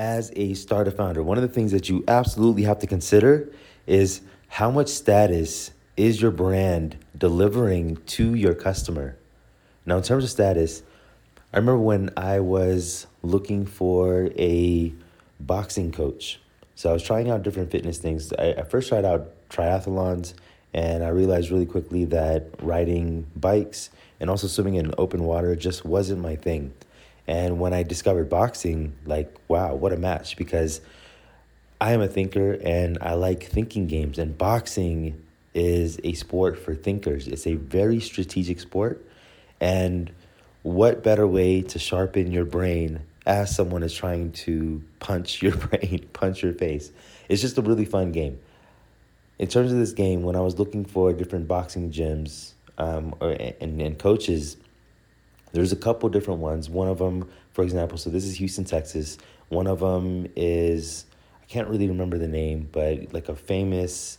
as a startup founder, one of the things that you absolutely have to consider is how much status is your brand delivering to your customer. Now, in terms of status, I remember when I was looking for a boxing coach. So I was trying out different fitness things. I, I first tried out triathlons, and I realized really quickly that riding bikes and also swimming in open water just wasn't my thing. And when I discovered boxing, like, wow, what a match because I am a thinker and I like thinking games, and boxing is a sport for thinkers. It's a very strategic sport. And what better way to sharpen your brain as someone is trying to punch your brain, punch your face? It's just a really fun game. In terms of this game, when I was looking for different boxing gyms um, or, and, and coaches, there's a couple different ones. One of them, for example, so this is Houston, Texas. One of them is, I can't really remember the name, but like a famous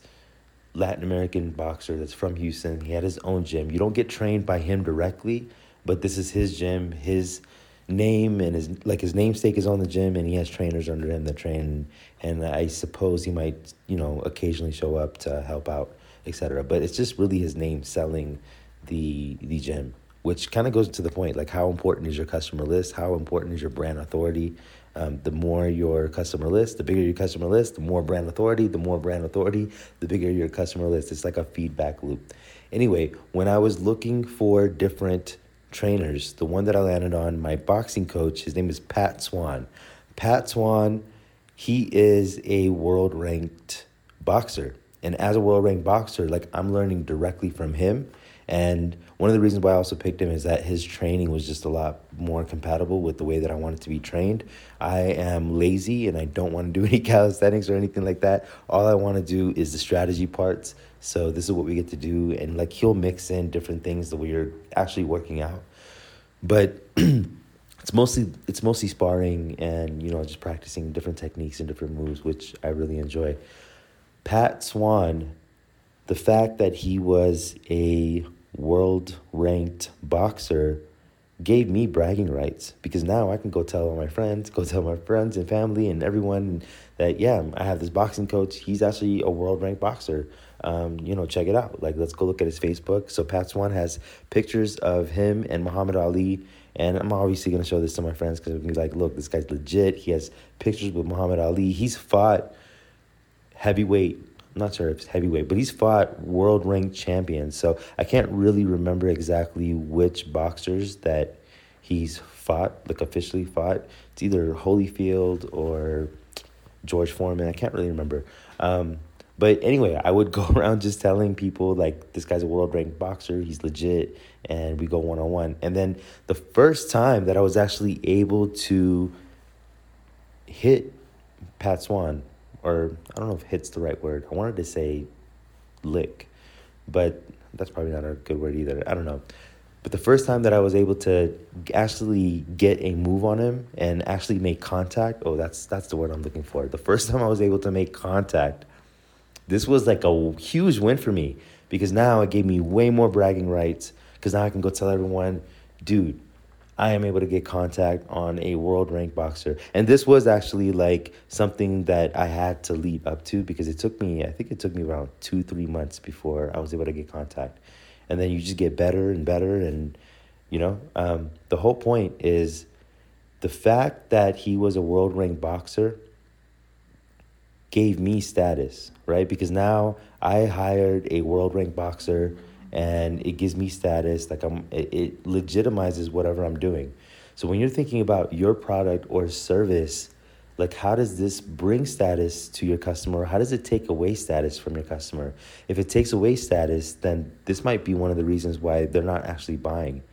Latin American boxer that's from Houston. He had his own gym. You don't get trained by him directly, but this is his gym. His name and his like his namesake is on the gym and he has trainers under him that train and I suppose he might, you know, occasionally show up to help out, etc. But it's just really his name selling the the gym which kind of goes to the point like how important is your customer list? How important is your brand authority? Um, the more your customer list the bigger your customer list the more brand authority the more brand authority the bigger your customer list. It's like a feedback loop. Anyway when i was looking for different trainers the one that i landed on my boxing coach his name is pat swan. Pat swan he is a world ranked boxer. And as a world ranked boxer like i'm learning directly from him and one of the reasons why I also picked him is that his training was just a lot more compatible with the way that I wanted to be trained. I am lazy and I don't want to do any calisthenics or anything like that. All I want to do is the strategy parts. So this is what we get to do. And like he'll mix in different things that we're actually working out. But it's mostly it's mostly sparring and you know just practicing different techniques and different moves, which I really enjoy. Pat Swan, the fact that he was a world ranked boxer gave me bragging rights because now I can go tell all my friends, go tell my friends and family and everyone that yeah, I have this boxing coach. He's actually a world ranked boxer. Um, you know, check it out. Like, let's go look at his Facebook. So Pat Swan has pictures of him and Muhammad Ali, and I'm obviously gonna show this to my friends because I'm like, look, this guy's legit. He has pictures with Muhammad Ali. He's fought heavyweight I'm not sure if it's heavyweight, but he's fought world ranked champions. So I can't really remember exactly which boxers that he's fought, like officially fought. It's either Holyfield or George Foreman. I can't really remember. Um, but anyway, I would go around just telling people like this guy's a world ranked boxer, he's legit, and we go one on one. And then the first time that I was actually able to hit Pat Swan or I don't know if hit's the right word. I wanted to say lick, but that's probably not a good word either. I don't know. But the first time that I was able to actually get a move on him and actually make contact, oh, that's that's the word I'm looking for. The first time I was able to make contact, this was like a huge win for me because now it gave me way more bragging rights because now I can go tell everyone, dude, I am able to get contact on a world ranked boxer. And this was actually like something that I had to leap up to because it took me, I think it took me around two, three months before I was able to get contact. And then you just get better and better. And, you know, um, the whole point is the fact that he was a world ranked boxer gave me status, right? Because now I hired a world ranked boxer and it gives me status like i'm it, it legitimizes whatever i'm doing. So when you're thinking about your product or service like how does this bring status to your customer? How does it take away status from your customer? If it takes away status then this might be one of the reasons why they're not actually buying.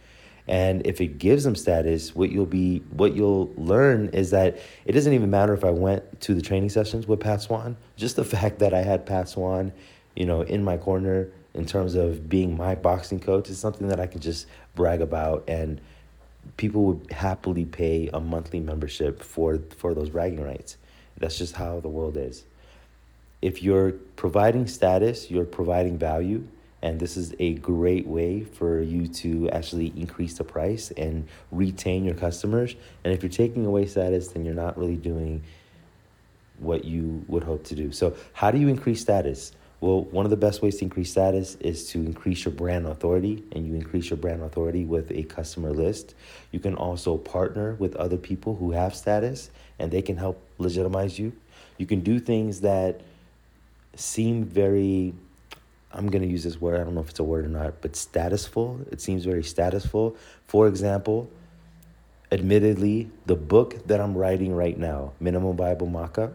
And if it gives them status what you'll be what you'll learn is that it doesn't even matter if i went to the training sessions with pat swan. Just the fact that i had pat swan you know in my corner in terms of being my boxing coach is something that I can just brag about and people would happily pay a monthly membership for for those bragging rights. That's just how the world is. If you're providing status, you're providing value, And this is a great way for you to actually increase the price and retain your customers. And if you're taking away status, then you're not really doing what you would hope to do. So, how do you increase status? Well, one of the best ways to increase status is to increase your brand authority, and you increase your brand authority with a customer list. You can also partner with other people who have status, and they can help legitimize you. You can do things that seem very I'm going to use this word. I don't know if it's a word or not, but statusful. It seems very statusful. For example, admittedly, the book that I'm writing right now, Minimum Viable Mockup,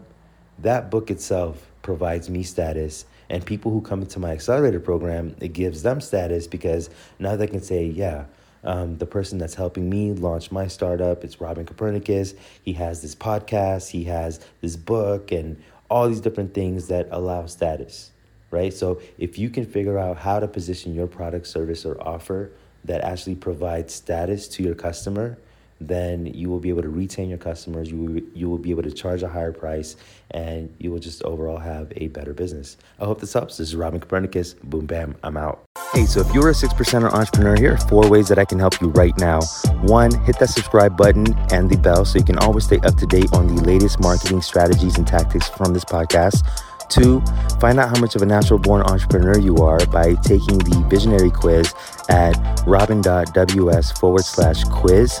that book itself provides me status. And people who come into my accelerator program, it gives them status because now they can say, yeah, um, the person that's helping me launch my startup, it's Robin Copernicus. He has this podcast, he has this book, and all these different things that allow status right? So if you can figure out how to position your product, service, or offer that actually provides status to your customer, then you will be able to retain your customers. You will, you will be able to charge a higher price, and you will just overall have a better business. I hope this helps. This is Robin Copernicus. Boom, bam, I'm out. Hey, so if you're a six percenter entrepreneur, here are four ways that I can help you right now. One, hit that subscribe button and the bell so you can always stay up to date on the latest marketing strategies and tactics from this podcast. Two, find out how much of a natural born entrepreneur you are by taking the visionary quiz at robin.ws forward slash quiz.